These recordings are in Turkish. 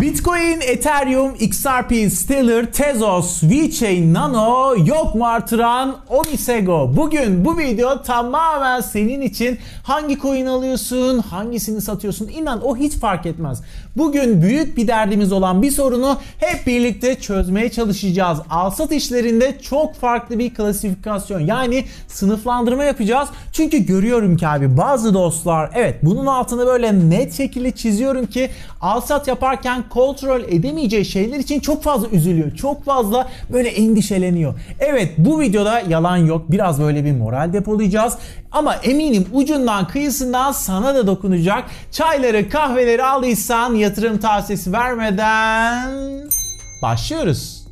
Bitcoin, Ethereum, XRP, Stellar, Tezos, VeChain, Nano, yok mu artıran Omisego. Bugün bu video tamamen senin için hangi coin alıyorsun, hangisini satıyorsun inan o hiç fark etmez. Bugün büyük bir derdimiz olan bir sorunu hep birlikte çözmeye çalışacağız. Alsat işlerinde çok farklı bir klasifikasyon yani sınıflandırma yapacağız. Çünkü görüyorum ki abi bazı dostlar evet bunun altını böyle net şekilde çiziyorum ki alsat yaparken kontrol edemeyeceği şeyler için çok fazla üzülüyor. Çok fazla böyle endişeleniyor. Evet bu videoda yalan yok. Biraz böyle bir moral depolayacağız. Ama eminim ucundan kıyısından sana da dokunacak. Çayları kahveleri aldıysan yatırım tavsiyesi vermeden başlıyoruz.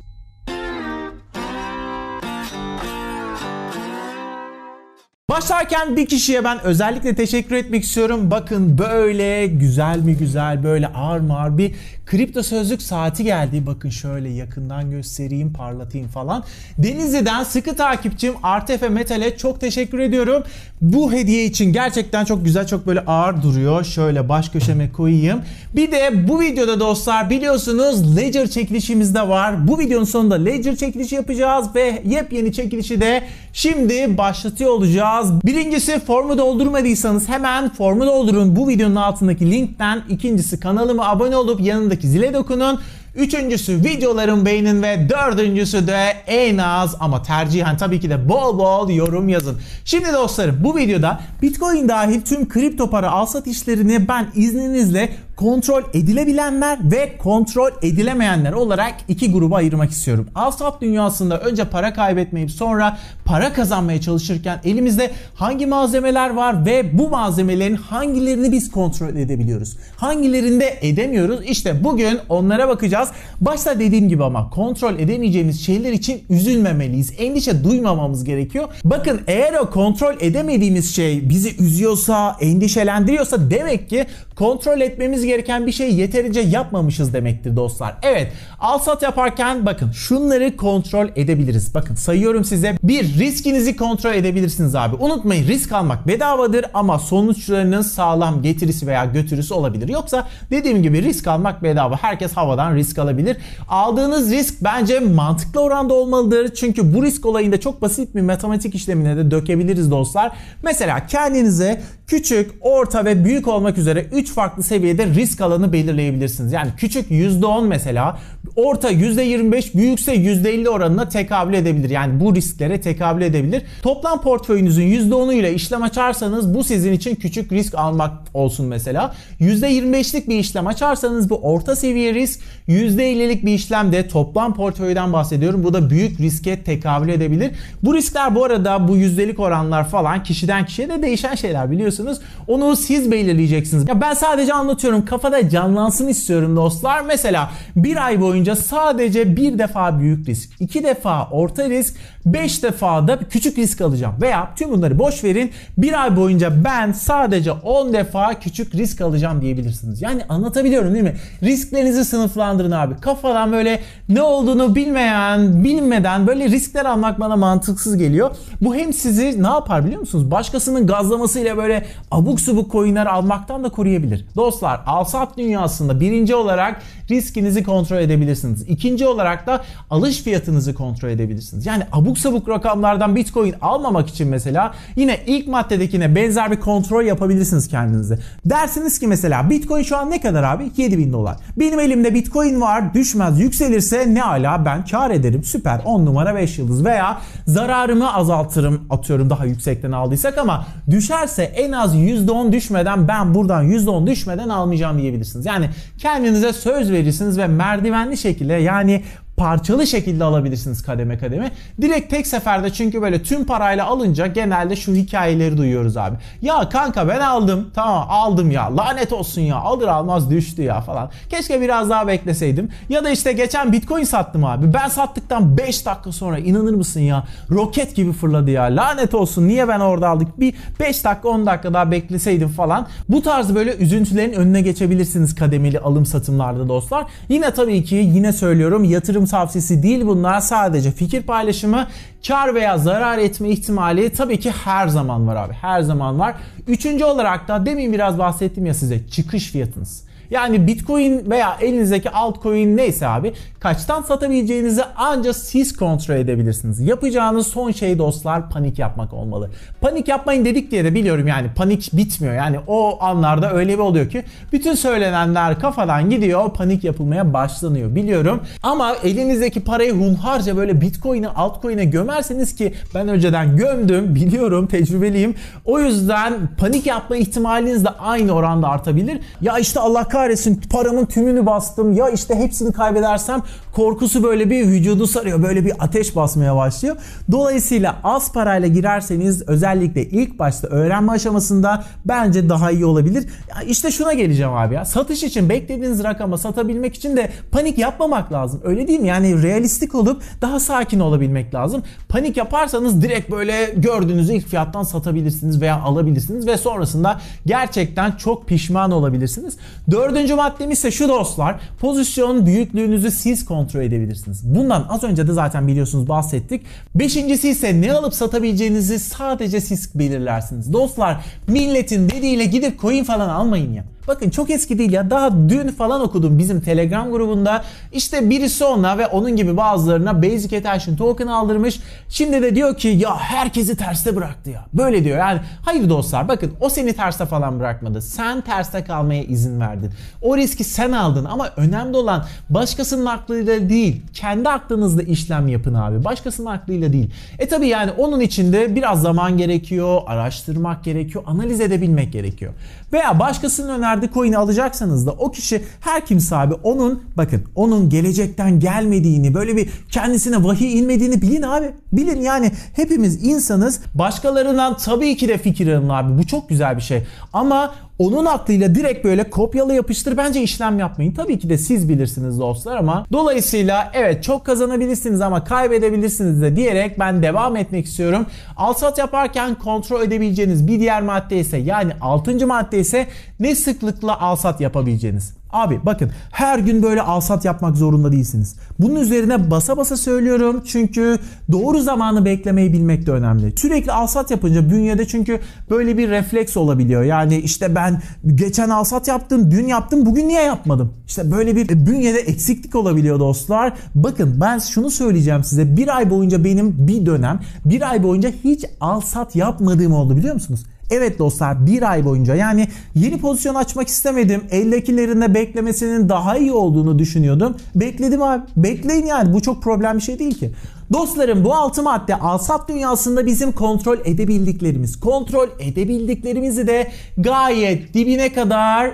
Başlarken bir kişiye ben özellikle teşekkür etmek istiyorum. Bakın böyle güzel mi güzel böyle ağır mı ağır bir kripto sözlük saati geldi. Bakın şöyle yakından göstereyim parlatayım falan. Denizli'den sıkı takipçim Artefe Metal'e çok teşekkür ediyorum. Bu hediye için gerçekten çok güzel çok böyle ağır duruyor. Şöyle baş köşeme koyayım. Bir de bu videoda dostlar biliyorsunuz Ledger çekilişimiz de var. Bu videonun sonunda Ledger çekilişi yapacağız ve yepyeni çekilişi de şimdi başlatıyor olacağız. Birincisi formu doldurmadıysanız hemen formu doldurun bu videonun altındaki linkten. İkincisi kanalıma abone olup yanındaki zile dokunun. Üçüncüsü videoların beğenin ve dördüncüsü de en az ama tercihen tabii ki de bol bol yorum yazın. Şimdi dostlarım bu videoda Bitcoin dahil tüm kripto para alsat işlerini ben izninizle kontrol edilebilenler ve kontrol edilemeyenler olarak iki gruba ayırmak istiyorum. Alsat dünyasında önce para kaybetmeyip sonra para kazanmaya çalışırken elimizde hangi malzemeler var ve bu malzemelerin hangilerini biz kontrol edebiliyoruz? Hangilerinde edemiyoruz? İşte bugün onlara bakacağız. Başta dediğim gibi ama kontrol edemeyeceğimiz şeyler için üzülmemeliyiz. Endişe duymamamız gerekiyor. Bakın eğer o kontrol edemediğimiz şey bizi üzüyorsa, endişelendiriyorsa demek ki kontrol etmemiz gereken bir şey yeterince yapmamışız demektir dostlar. Evet al sat yaparken bakın şunları kontrol edebiliriz. Bakın sayıyorum size. Bir riskinizi kontrol edebilirsiniz abi. Unutmayın risk almak bedavadır ama sonuçlarının sağlam getirisi veya götürüsü olabilir. Yoksa dediğim gibi risk almak bedava. Herkes havadan risk alabilir. Aldığınız risk bence mantıklı oranda olmalıdır. Çünkü bu risk olayında çok basit bir matematik işlemine de dökebiliriz dostlar. Mesela kendinize küçük, orta ve büyük olmak üzere 3 farklı seviyede risk alanı belirleyebilirsiniz. Yani küçük %10 mesela, orta %25, büyükse %50 oranına tekabül edebilir. Yani bu risklere tekabül edebilir. Toplam portföyünüzün %10'u ile işlem açarsanız bu sizin için küçük risk almak olsun mesela. %25'lik bir işlem açarsanız bu orta seviye risk, %50'lik bir işlemde toplam portföyden bahsediyorum. Bu da büyük riske tekabül edebilir. Bu riskler bu arada bu yüzdelik oranlar falan kişiden kişiye de değişen şeyler biliyorsunuz. Onu siz belirleyeceksiniz. Ya ben sadece anlatıyorum. Kafada canlansın istiyorum dostlar. Mesela bir ay boyunca sadece bir defa büyük risk, iki defa orta risk, beş defa da küçük risk alacağım. Veya tüm bunları boş verin. Bir ay boyunca ben sadece 10 defa küçük risk alacağım diyebilirsiniz. Yani anlatabiliyorum değil mi? Risklerinizi sınıflandırın abi. Kafadan böyle ne olduğunu bilmeyen, bilmeden böyle riskler almak bana mantıksız geliyor. Bu hem sizi ne yapar biliyor musunuz? Başkasının gazlamasıyla böyle abuk subuk coinler almaktan da koruyabilir. Dostlar alsat dünyasında birinci olarak riskinizi kontrol edebilirsiniz. İkinci olarak da alış fiyatınızı kontrol edebilirsiniz. Yani abuk sabuk rakamlardan bitcoin almamak için mesela yine ilk maddedekine benzer bir kontrol yapabilirsiniz kendinize. Dersiniz ki mesela bitcoin şu an ne kadar abi? 7000 dolar. Benim elimde bitcoin var düşmez yükselirse ne ala ben kar ederim süper 10 numara 5 yıldız veya zararımı azaltırım atıyorum daha yüksekten aldıysak ama düşerse en az %10 düşmeden ben buradan %10 düşmeden almayacağım diyebilirsiniz. Yani kendinize söz verirsiniz ve merdivenli şekilde yani parçalı şekilde alabilirsiniz kademe kademe. Direkt tek seferde çünkü böyle tüm parayla alınca genelde şu hikayeleri duyuyoruz abi. Ya kanka ben aldım tamam aldım ya lanet olsun ya alır almaz düştü ya falan. Keşke biraz daha bekleseydim. Ya da işte geçen bitcoin sattım abi. Ben sattıktan 5 dakika sonra inanır mısın ya roket gibi fırladı ya lanet olsun niye ben orada aldık bir 5 dakika 10 dakika daha bekleseydim falan. Bu tarz böyle üzüntülerin önüne geçebilirsiniz kademeli alım satımlarda dostlar. Yine tabii ki yine söylüyorum yatırım tavsiyesi değil bunlar. Sadece fikir paylaşımı. Kar veya zarar etme ihtimali tabii ki her zaman var abi. Her zaman var. Üçüncü olarak da demin biraz bahsettim ya size çıkış fiyatınız. Yani Bitcoin veya elinizdeki altcoin neyse abi kaçtan satabileceğinizi ancak siz kontrol edebilirsiniz. Yapacağınız son şey dostlar panik yapmak olmalı. Panik yapmayın dedik diye de biliyorum yani panik bitmiyor. Yani o anlarda öyle bir oluyor ki bütün söylenenler kafadan gidiyor panik yapılmaya başlanıyor biliyorum. Ama elinizdeki parayı hunharca böyle Bitcoin'e altcoin'e gömerseniz ki ben önceden gömdüm biliyorum tecrübeliyim. O yüzden panik yapma ihtimaliniz de aynı oranda artabilir. Ya işte Allah kahretsin paramın tümünü bastım ya işte hepsini kaybedersem korkusu böyle bir vücudu sarıyor. Böyle bir ateş basmaya başlıyor. Dolayısıyla az parayla girerseniz özellikle ilk başta öğrenme aşamasında bence daha iyi olabilir. Ya işte şuna geleceğim abi ya. Satış için beklediğiniz rakama satabilmek için de panik yapmamak lazım. Öyle değil mi? Yani realistik olup daha sakin olabilmek lazım. Panik yaparsanız direkt böyle gördüğünüz ilk fiyattan satabilirsiniz veya alabilirsiniz ve sonrasında gerçekten çok pişman olabilirsiniz. Dördüncü maddemiz ise şu dostlar. Pozisyon büyüklüğünüzü siz kontrol edebilirsiniz. Bundan az önce de zaten biliyorsunuz bahsettik. Beşincisi ise ne alıp satabileceğinizi sadece siz belirlersiniz. Dostlar milletin dediğiyle gidip coin falan almayın ya. Bakın çok eski değil ya daha dün falan okudum bizim Telegram grubunda. İşte birisi ona ve onun gibi bazılarına Basic Attention Token aldırmış. Şimdi de diyor ki ya herkesi terste bıraktı ya. Böyle diyor yani hayır dostlar bakın o seni terste falan bırakmadı. Sen terste kalmaya izin verdin. O riski sen aldın ama önemli olan başkasının aklıyla değil kendi aklınızla işlem yapın abi. Başkasının aklıyla değil. E tabi yani onun içinde biraz zaman gerekiyor, araştırmak gerekiyor, analiz edebilmek gerekiyor. Veya başkasının önerdiği coin'i alacaksanız da o kişi her kimse abi onun bakın onun gelecekten gelmediğini böyle bir kendisine vahiy inmediğini bilin abi. Bilin yani hepimiz insanız. Başkalarından tabii ki de fikir alın abi. Bu çok güzel bir şey. Ama onun aklıyla direkt böyle kopyala yapıştır bence işlem yapmayın. Tabii ki de siz bilirsiniz dostlar ama dolayısıyla evet çok kazanabilirsiniz ama kaybedebilirsiniz de diyerek ben devam etmek istiyorum. Alsat yaparken kontrol edebileceğiniz bir diğer madde ise yani 6. madde ise ne sıklıkla alsat yapabileceğiniz. Abi bakın her gün böyle alsat yapmak zorunda değilsiniz. Bunun üzerine basa basa söylüyorum çünkü doğru zamanı beklemeyi bilmek de önemli. Sürekli alsat yapınca bünyede çünkü böyle bir refleks olabiliyor. Yani işte ben geçen alsat yaptım, dün yaptım, bugün niye yapmadım? İşte böyle bir bünyede eksiklik olabiliyor dostlar. Bakın ben şunu söyleyeceğim size. Bir ay boyunca benim bir dönem bir ay boyunca hiç alsat yapmadığım oldu biliyor musunuz? Evet dostlar bir ay boyunca yani yeni pozisyon açmak istemedim. Eldekilerinde beklemesinin daha iyi olduğunu düşünüyordum. Bekledim abi. Bekleyin yani bu çok problem bir şey değil ki. Dostlarım bu altı madde alsat dünyasında bizim kontrol edebildiklerimiz. Kontrol edebildiklerimizi de gayet dibine kadar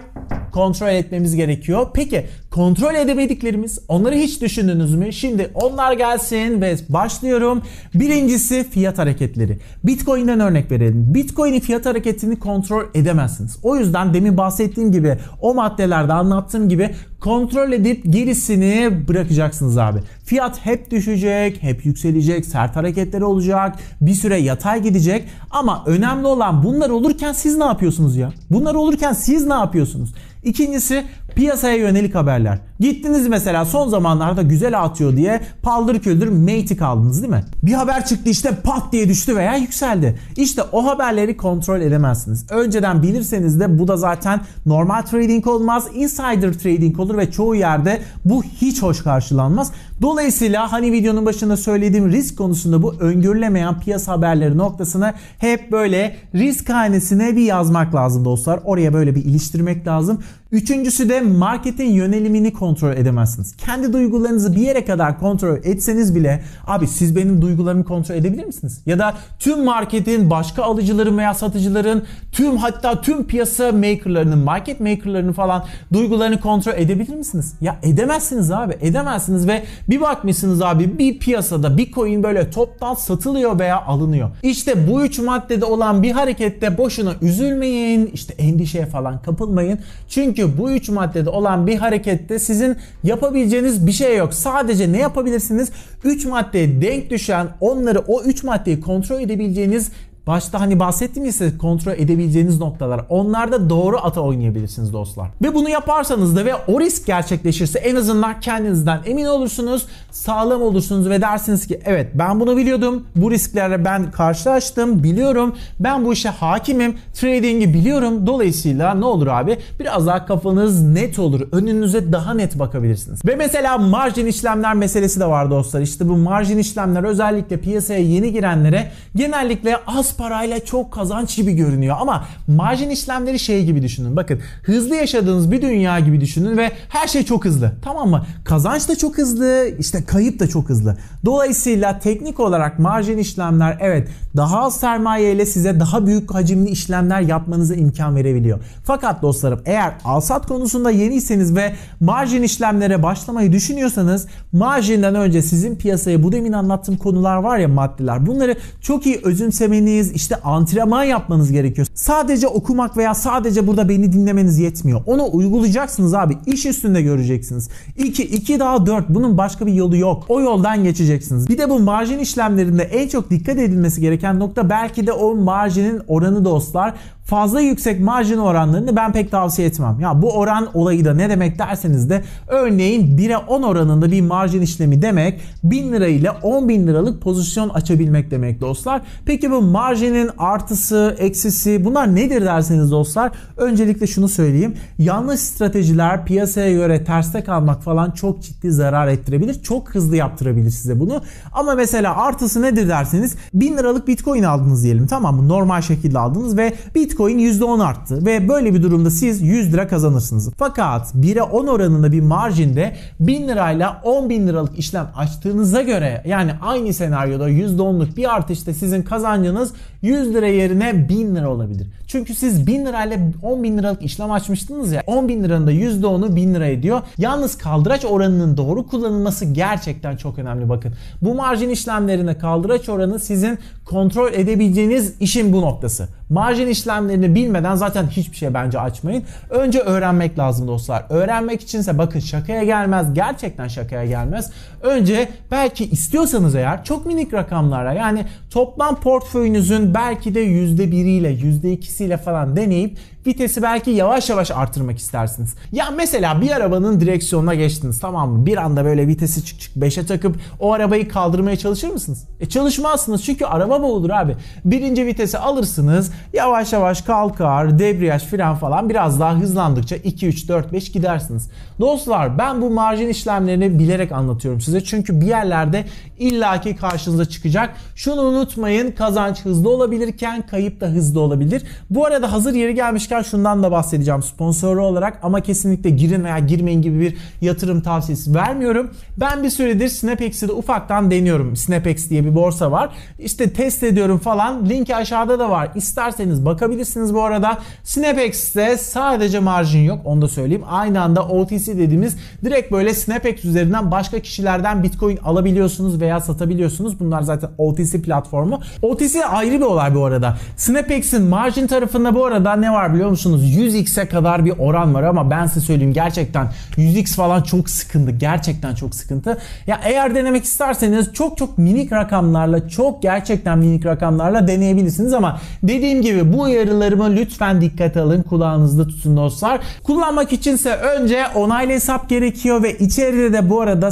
kontrol etmemiz gerekiyor. Peki kontrol edemediklerimiz onları hiç düşündünüz mü? Şimdi onlar gelsin ve başlıyorum. Birincisi fiyat hareketleri. Bitcoin'den örnek verelim. Bitcoin'in fiyat hareketini kontrol edemezsiniz. O yüzden demin bahsettiğim gibi o maddelerde anlattığım gibi kontrol edip gerisini bırakacaksınız abi. Fiyat hep düşecek, hep yükselecek, sert hareketleri olacak, bir süre yatay gidecek ama önemli olan bunlar olurken siz ne yapıyorsunuz ya? Bunlar olurken siz ne yapıyorsunuz? İkincisi piyasaya yönelik haberler. Gittiniz mesela son zamanlarda güzel atıyor diye paldır küldür Matic aldınız değil mi? Bir haber çıktı işte pat diye düştü veya yükseldi. İşte o haberleri kontrol edemezsiniz. Önceden bilirseniz de bu da zaten normal trading olmaz. Insider trading olur ve çoğu yerde bu hiç hoş karşılanmaz. Dolayısıyla hani videonun başında söylediğim risk konusunda bu öngörülemeyen piyasa haberleri noktasını hep böyle risk hanesine bir yazmak lazım dostlar. Oraya böyle bir iliştirmek lazım. Üçüncüsü de marketin yönelimini kontrol edemezsiniz. Kendi duygularınızı bir yere kadar kontrol etseniz bile abi siz benim duygularımı kontrol edebilir misiniz? Ya da tüm marketin başka alıcıların veya satıcıların tüm hatta tüm piyasa makerlarının, market makerlarının falan duygularını kontrol edebilir misiniz? Ya edemezsiniz abi. Edemezsiniz ve bir bakmışsınız abi bir piyasada bir coin böyle toptan satılıyor veya alınıyor. İşte bu üç maddede olan bir harekette boşuna üzülmeyin. işte endişeye falan kapılmayın. Çünkü bu üç maddede olan bir harekette sizin yapabileceğiniz bir şey yok. Sadece ne yapabilirsiniz? Üç maddeye denk düşen onları o üç maddeyi kontrol edebileceğiniz Başta hani bahsettiğim ise kontrol edebileceğiniz noktalar. Onlarda doğru ata oynayabilirsiniz dostlar. Ve bunu yaparsanız da ve o risk gerçekleşirse en azından kendinizden emin olursunuz, sağlam olursunuz ve dersiniz ki evet ben bunu biliyordum. Bu risklerle ben karşılaştım, biliyorum. Ben bu işe hakimim. Trading'i biliyorum. Dolayısıyla ne olur abi? Biraz daha kafanız net olur. Önünüze daha net bakabilirsiniz. Ve mesela marjin işlemler meselesi de var dostlar. İşte bu marjin işlemler özellikle piyasaya yeni girenlere genellikle az parayla çok kazanç gibi görünüyor. Ama marjin işlemleri şey gibi düşünün. Bakın hızlı yaşadığınız bir dünya gibi düşünün ve her şey çok hızlı. Tamam mı? Kazanç da çok hızlı, işte kayıp da çok hızlı. Dolayısıyla teknik olarak marjin işlemler evet daha az sermaye ile size daha büyük hacimli işlemler yapmanıza imkan verebiliyor. Fakat dostlarım eğer alsat konusunda yeniyseniz ve marjin işlemlere başlamayı düşünüyorsanız marjinden önce sizin piyasaya bu demin anlattığım konular var ya maddeler bunları çok iyi özümsemeniz işte antrenman yapmanız gerekiyor. Sadece okumak veya sadece burada beni dinlemeniz yetmiyor. Onu uygulayacaksınız abi. İş üstünde göreceksiniz. 2, 2 daha 4 bunun başka bir yolu yok. O yoldan geçeceksiniz. Bir de bu marjin işlemlerinde en çok dikkat edilmesi gereken nokta belki de o marjinin oranı dostlar fazla yüksek marjin oranlarını ben pek tavsiye etmem. Ya bu oran olayı da ne demek derseniz de örneğin 1'e 10 oranında bir marjin işlemi demek 1000 lira ile 10 bin liralık pozisyon açabilmek demek dostlar. Peki bu marjinin artısı, eksisi bunlar nedir derseniz dostlar öncelikle şunu söyleyeyim. Yanlış stratejiler piyasaya göre terste kalmak falan çok ciddi zarar ettirebilir. Çok hızlı yaptırabilir size bunu. Ama mesela artısı nedir derseniz 1000 liralık bitcoin aldınız diyelim tamam mı? Normal şekilde aldınız ve bitcoin Bitcoin %10 arttı ve böyle bir durumda siz 100 lira kazanırsınız. Fakat 1'e 10 oranında bir marjinde 1000 lirayla 10 bin liralık işlem açtığınıza göre yani aynı senaryoda %10'luk bir artışta sizin kazancınız 100 lira yerine 1000 lira olabilir. Çünkü siz 1000 lirayla 10 bin liralık işlem açmıştınız ya 10 bin liranın da %10'u 1000 lira ediyor. Yalnız kaldıraç oranının doğru kullanılması gerçekten çok önemli bakın. Bu marjin işlemlerinde kaldıraç oranı sizin kontrol edebileceğiniz işin bu noktası. Marjin işlemlerini bilmeden zaten hiçbir şey bence açmayın. Önce öğrenmek lazım dostlar. Öğrenmek içinse bakın şakaya gelmez. Gerçekten şakaya gelmez. Önce belki istiyorsanız eğer çok minik rakamlara yani toplam portföyünüzün belki de %1'iyle %2'siyle falan deneyip vitesi belki yavaş yavaş artırmak istersiniz. Ya mesela bir arabanın direksiyonuna geçtiniz tamam mı? Bir anda böyle vitesi çık çık 5'e takıp o arabayı kaldırmaya çalışır mısınız? E çalışmazsınız çünkü araba bu olur abi. Birinci vitesi alırsınız yavaş yavaş kalkar debriyaj fren falan biraz daha hızlandıkça 2 3 4 5 gidersiniz. Dostlar ben bu marjin işlemlerini bilerek anlatıyorum size çünkü bir yerlerde illaki karşınıza çıkacak. Şunu unutmayın kazanç hızlı olabilirken kayıp da hızlı olabilir. Bu arada hazır yeri gelmişken şundan da bahsedeceğim sponsoru olarak ama kesinlikle girin veya girmeyin gibi bir yatırım tavsiyesi vermiyorum. Ben bir süredir Snapex'i de ufaktan deniyorum. Snapex diye bir borsa var. İşte test ediyorum falan. Linki aşağıda da var. İsterseniz bakabilirsiniz bu arada. Snapex'te sadece marjin yok. Onu da söyleyeyim. Aynı anda OTC dediğimiz direkt böyle Snapex üzerinden başka kişilerden Bitcoin alabiliyorsunuz veya satabiliyorsunuz. Bunlar zaten OTC platformu. OTC ayrı bir olay bu arada. Snapex'in marjin tarafında bu arada ne var biliyor musunuz? 100x'e kadar bir oran var ama ben size söyleyeyim gerçekten 100x falan çok sıkıntı. Gerçekten çok sıkıntı. Ya eğer denemek isterseniz çok çok minik rakamlarla çok gerçekten minik rakamlarla deneyebilirsiniz ama dediğim gibi bu uyarılarımı lütfen dikkate alın. Kulağınızda tutun dostlar. Kullanmak içinse önce onaylı hesap gerekiyor ve içeride de bu arada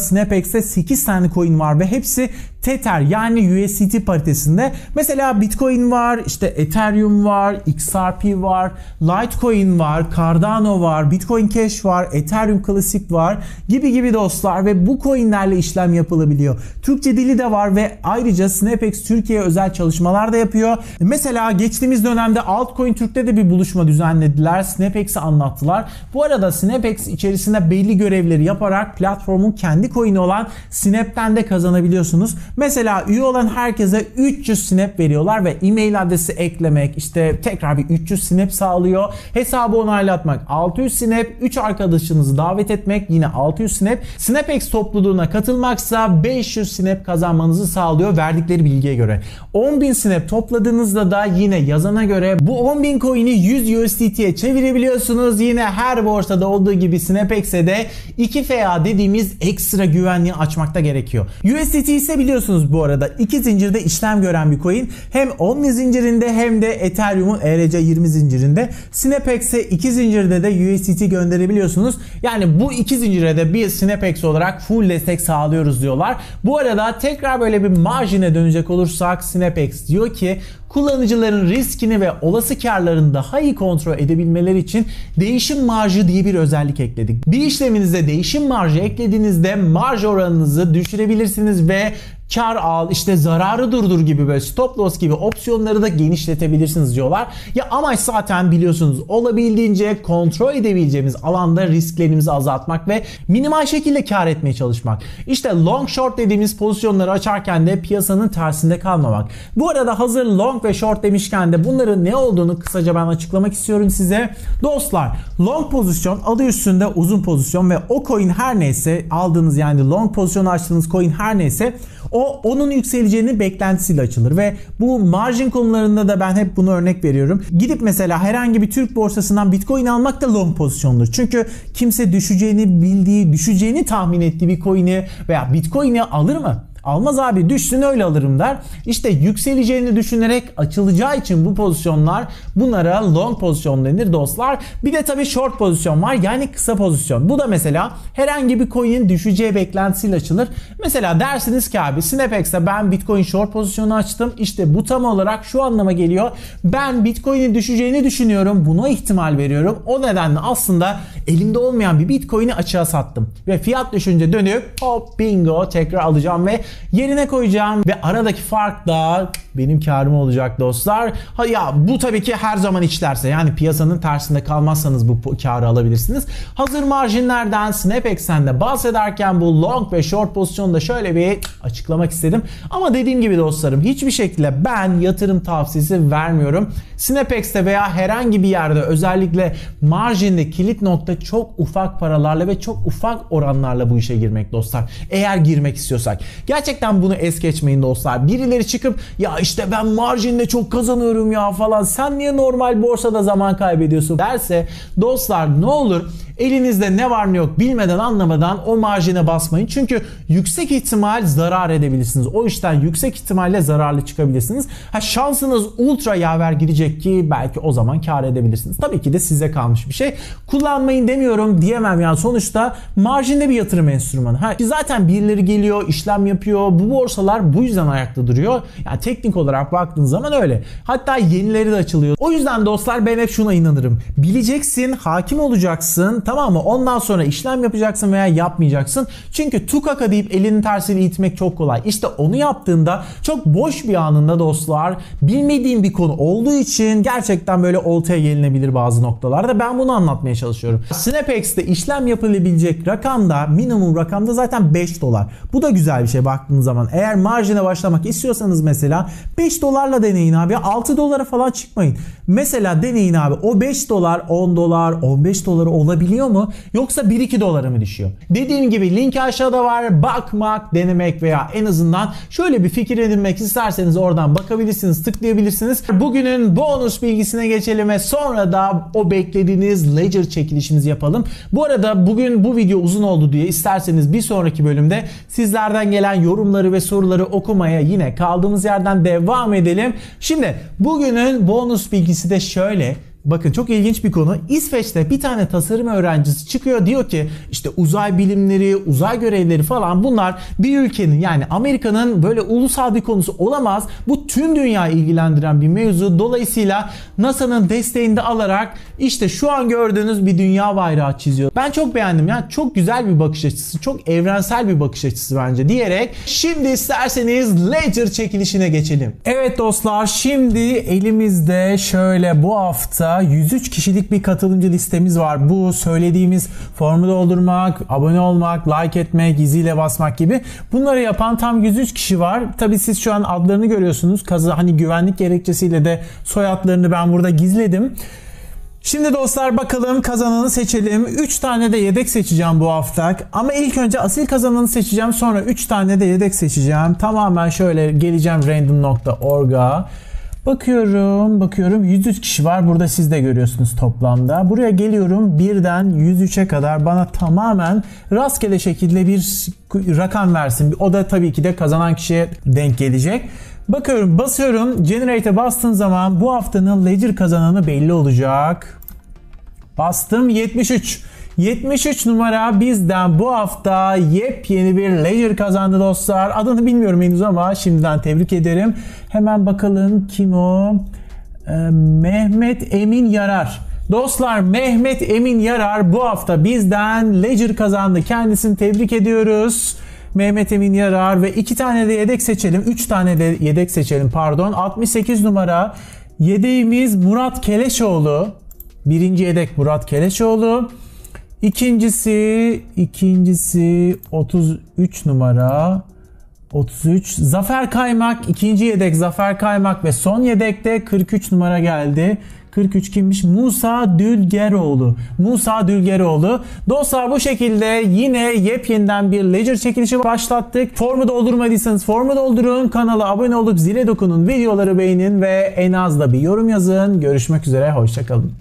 Snapex'te 8 tane coin var ve hepsi Tether yani USDT paritesinde. Mesela Bitcoin var, işte Ethereum var, XRP var, Litecoin var, Cardano var, Bitcoin Cash var, Ethereum Classic var gibi gibi dostlar ve bu coinlerle işlem yapılabiliyor. Türkçe dili de var ve ayrıca Snapex Türkiye özel çalışmalar da yapıyor. Mesela geçtiğimiz dönemde Altcoin Türk'te de bir buluşma düzenlediler. Snapex'i anlattılar. Bu arada Snapex içerisinde belli görevleri yaparak platformun kendi coin'i olan Snap'ten de kazanabiliyorsunuz. Mesela üye olan herkese 300 snap veriyorlar ve e-mail adresi eklemek işte tekrar bir 300 snap sağlıyor. Hesabı onaylatmak 600 snap, 3 arkadaşınızı davet etmek yine 600 snap. SnapX topluluğuna katılmaksa 500 snap kazanmanızı sağlıyor verdikleri bilgiye göre. 10.000 snap topladığınızda da yine yazana göre bu 10.000 coin'i 100 USDT'ye çevirebiliyorsunuz. Yine her borsada olduğu gibi SnapX'e de 2FA dediğimiz ekstra güvenliği açmakta gerekiyor. USDT ise biliyorsunuz biliyorsunuz bu arada iki zincirde işlem gören bir coin. Hem Omni zincirinde hem de Ethereum'un ERC20 zincirinde. Synapex'e iki zincirde de USDT gönderebiliyorsunuz. Yani bu iki zincire de bir Synapex olarak full destek sağlıyoruz diyorlar. Bu arada tekrar böyle bir marjine dönecek olursak Synapex diyor ki kullanıcıların riskini ve olası karlarını daha iyi kontrol edebilmeleri için değişim marjı diye bir özellik ekledik. Bir işleminize değişim marjı eklediğinizde marj oranınızı düşürebilirsiniz ve kar al, işte zararı durdur gibi böyle stop loss gibi opsiyonları da genişletebilirsiniz diyorlar. Ya amaç zaten biliyorsunuz olabildiğince kontrol edebileceğimiz alanda risklerimizi azaltmak ve minimal şekilde kar etmeye çalışmak. İşte long short dediğimiz pozisyonları açarken de piyasanın tersinde kalmamak. Bu arada hazır long ve short demişken de bunların ne olduğunu kısaca ben açıklamak istiyorum size. Dostlar long pozisyon adı üstünde uzun pozisyon ve o coin her neyse aldığınız yani long pozisyon açtığınız coin her neyse onun yükseleceğini beklentisiyle açılır ve bu margin konularında da ben hep bunu örnek veriyorum. Gidip mesela herhangi bir Türk borsasından Bitcoin almak da long pozisyondur. Çünkü kimse düşeceğini bildiği, düşeceğini tahmin ettiği bir coin'i veya Bitcoin'i alır mı? Almaz abi düşsün öyle alırım der. İşte yükseleceğini düşünerek açılacağı için bu pozisyonlar bunlara long pozisyon denir dostlar. Bir de tabii short pozisyon var yani kısa pozisyon. Bu da mesela herhangi bir coin'in düşeceği beklentisiyle açılır. Mesela dersiniz ki abi Snapex'te ben Bitcoin short pozisyonu açtım. İşte bu tam olarak şu anlama geliyor. Ben Bitcoin'in düşeceğini düşünüyorum. Buna ihtimal veriyorum. O nedenle aslında elimde olmayan bir Bitcoin'i açığa sattım. Ve fiyat düşünce dönüp hop bingo tekrar alacağım ve yerine koyacağım ve aradaki fark da benim karım olacak dostlar. Ha ya bu tabii ki her zaman içlerse yani piyasanın tersinde kalmazsanız bu karı alabilirsiniz. Hazır marjinlerden Snapex'ten de bahsederken bu long ve short pozisyonu da şöyle bir açıklamak istedim. Ama dediğim gibi dostlarım hiçbir şekilde ben yatırım tavsiyesi vermiyorum. Snapex'te veya herhangi bir yerde özellikle marjinde kilit nokta çok ufak paralarla ve çok ufak oranlarla bu işe girmek dostlar. Eğer girmek istiyorsak. Gerçekten bunu es geçmeyin dostlar. Birileri çıkıp ya işte ben marjinde çok kazanıyorum ya falan sen niye normal borsada zaman kaybediyorsun derse dostlar ne olur Elinizde ne var ne yok bilmeden anlamadan o marjine basmayın. Çünkü yüksek ihtimal zarar edebilirsiniz. O işten yüksek ihtimalle zararlı çıkabilirsiniz. Ha şansınız ultra yaver gidecek ki belki o zaman kar edebilirsiniz. Tabii ki de size kalmış bir şey. Kullanmayın demiyorum diyemem yani sonuçta marjinde bir yatırım enstrümanı. Ha zaten birileri geliyor, işlem yapıyor. Bu borsalar bu yüzden ayakta duruyor. Yani teknik olarak baktığınız zaman öyle. Hatta yenileri de açılıyor. O yüzden dostlar ben hep şuna inanırım. Bileceksin, hakim olacaksın, Tamam mı? Ondan sonra işlem yapacaksın veya yapmayacaksın. Çünkü tukaka deyip elinin tersini itmek çok kolay. İşte onu yaptığında çok boş bir anında dostlar bilmediğin bir konu olduğu için gerçekten böyle oltaya gelinebilir bazı noktalarda. Ben bunu anlatmaya çalışıyorum. Snapex'te işlem yapılabilecek rakamda minimum rakamda zaten 5 dolar. Bu da güzel bir şey baktığınız zaman. Eğer marjine başlamak istiyorsanız mesela 5 dolarla deneyin abi. 6 dolara falan çıkmayın. Mesela deneyin abi. O 5 dolar 10 dolar 15 doları olabiliyor düşüyor mu yoksa 1-2 dolara mı düşüyor? Dediğim gibi link aşağıda var. Bakmak, denemek veya en azından şöyle bir fikir edinmek isterseniz oradan bakabilirsiniz, tıklayabilirsiniz. Bugünün bonus bilgisine geçelim ve sonra da o beklediğiniz ledger çekilişinizi yapalım. Bu arada bugün bu video uzun oldu diye isterseniz bir sonraki bölümde sizlerden gelen yorumları ve soruları okumaya yine kaldığımız yerden devam edelim. Şimdi bugünün bonus bilgisi de şöyle. Bakın çok ilginç bir konu. İsveç'te bir tane tasarım öğrencisi çıkıyor diyor ki işte uzay bilimleri, uzay görevleri falan bunlar bir ülkenin yani Amerika'nın böyle ulusal bir konusu olamaz. Bu tüm dünyayı ilgilendiren bir mevzu. Dolayısıyla NASA'nın desteğini de alarak işte şu an gördüğünüz bir dünya bayrağı çiziyor. Ben çok beğendim. Yani çok güzel bir bakış açısı. Çok evrensel bir bakış açısı bence diyerek şimdi isterseniz Ledger çekilişine geçelim. Evet dostlar şimdi elimizde şöyle bu hafta 103 kişilik bir katılımcı listemiz var. Bu söylediğimiz formu doldurmak, abone olmak, like etmek, iziyle basmak gibi bunları yapan tam 103 kişi var. Tabii siz şu an adlarını görüyorsunuz. Kazı hani güvenlik gerekçesiyle de soyadlarını ben burada gizledim. Şimdi dostlar bakalım kazananı seçelim. 3 tane de yedek seçeceğim bu hafta. Ama ilk önce asil kazananı seçeceğim. Sonra 3 tane de yedek seçeceğim. Tamamen şöyle geleceğim random.org'a. Bakıyorum, bakıyorum 103 kişi var. Burada siz de görüyorsunuz toplamda. Buraya geliyorum birden 103'e kadar bana tamamen rastgele şekilde bir rakam versin. O da tabii ki de kazanan kişiye denk gelecek. Bakıyorum, basıyorum. Generate'e bastığım zaman bu haftanın Ledger kazananı belli olacak. Bastım 73. 73 numara bizden bu hafta yepyeni bir Ledger kazandı dostlar. Adını bilmiyorum henüz ama şimdiden tebrik ederim. Hemen bakalım kim o? Ee, Mehmet Emin Yarar. Dostlar Mehmet Emin Yarar bu hafta bizden Ledger kazandı. Kendisini tebrik ediyoruz. Mehmet Emin Yarar ve iki tane de yedek seçelim. Üç tane de yedek seçelim pardon. 68 numara yedeğimiz Murat Keleşoğlu. Birinci yedek Murat Keleşoğlu. İkincisi, ikincisi 33 numara. 33. Zafer Kaymak ikinci yedek Zafer Kaymak ve son yedekte 43 numara geldi. 43 kimmiş? Musa Dülgeroğlu. Musa Dülgeroğlu. Dostlar bu şekilde yine yepyeninden bir Ledger çekilişi başlattık. Formu doldurmadıysanız formu doldurun. Kanala abone olup zile dokunun. Videoları beğenin ve en az da bir yorum yazın. Görüşmek üzere. Hoşçakalın.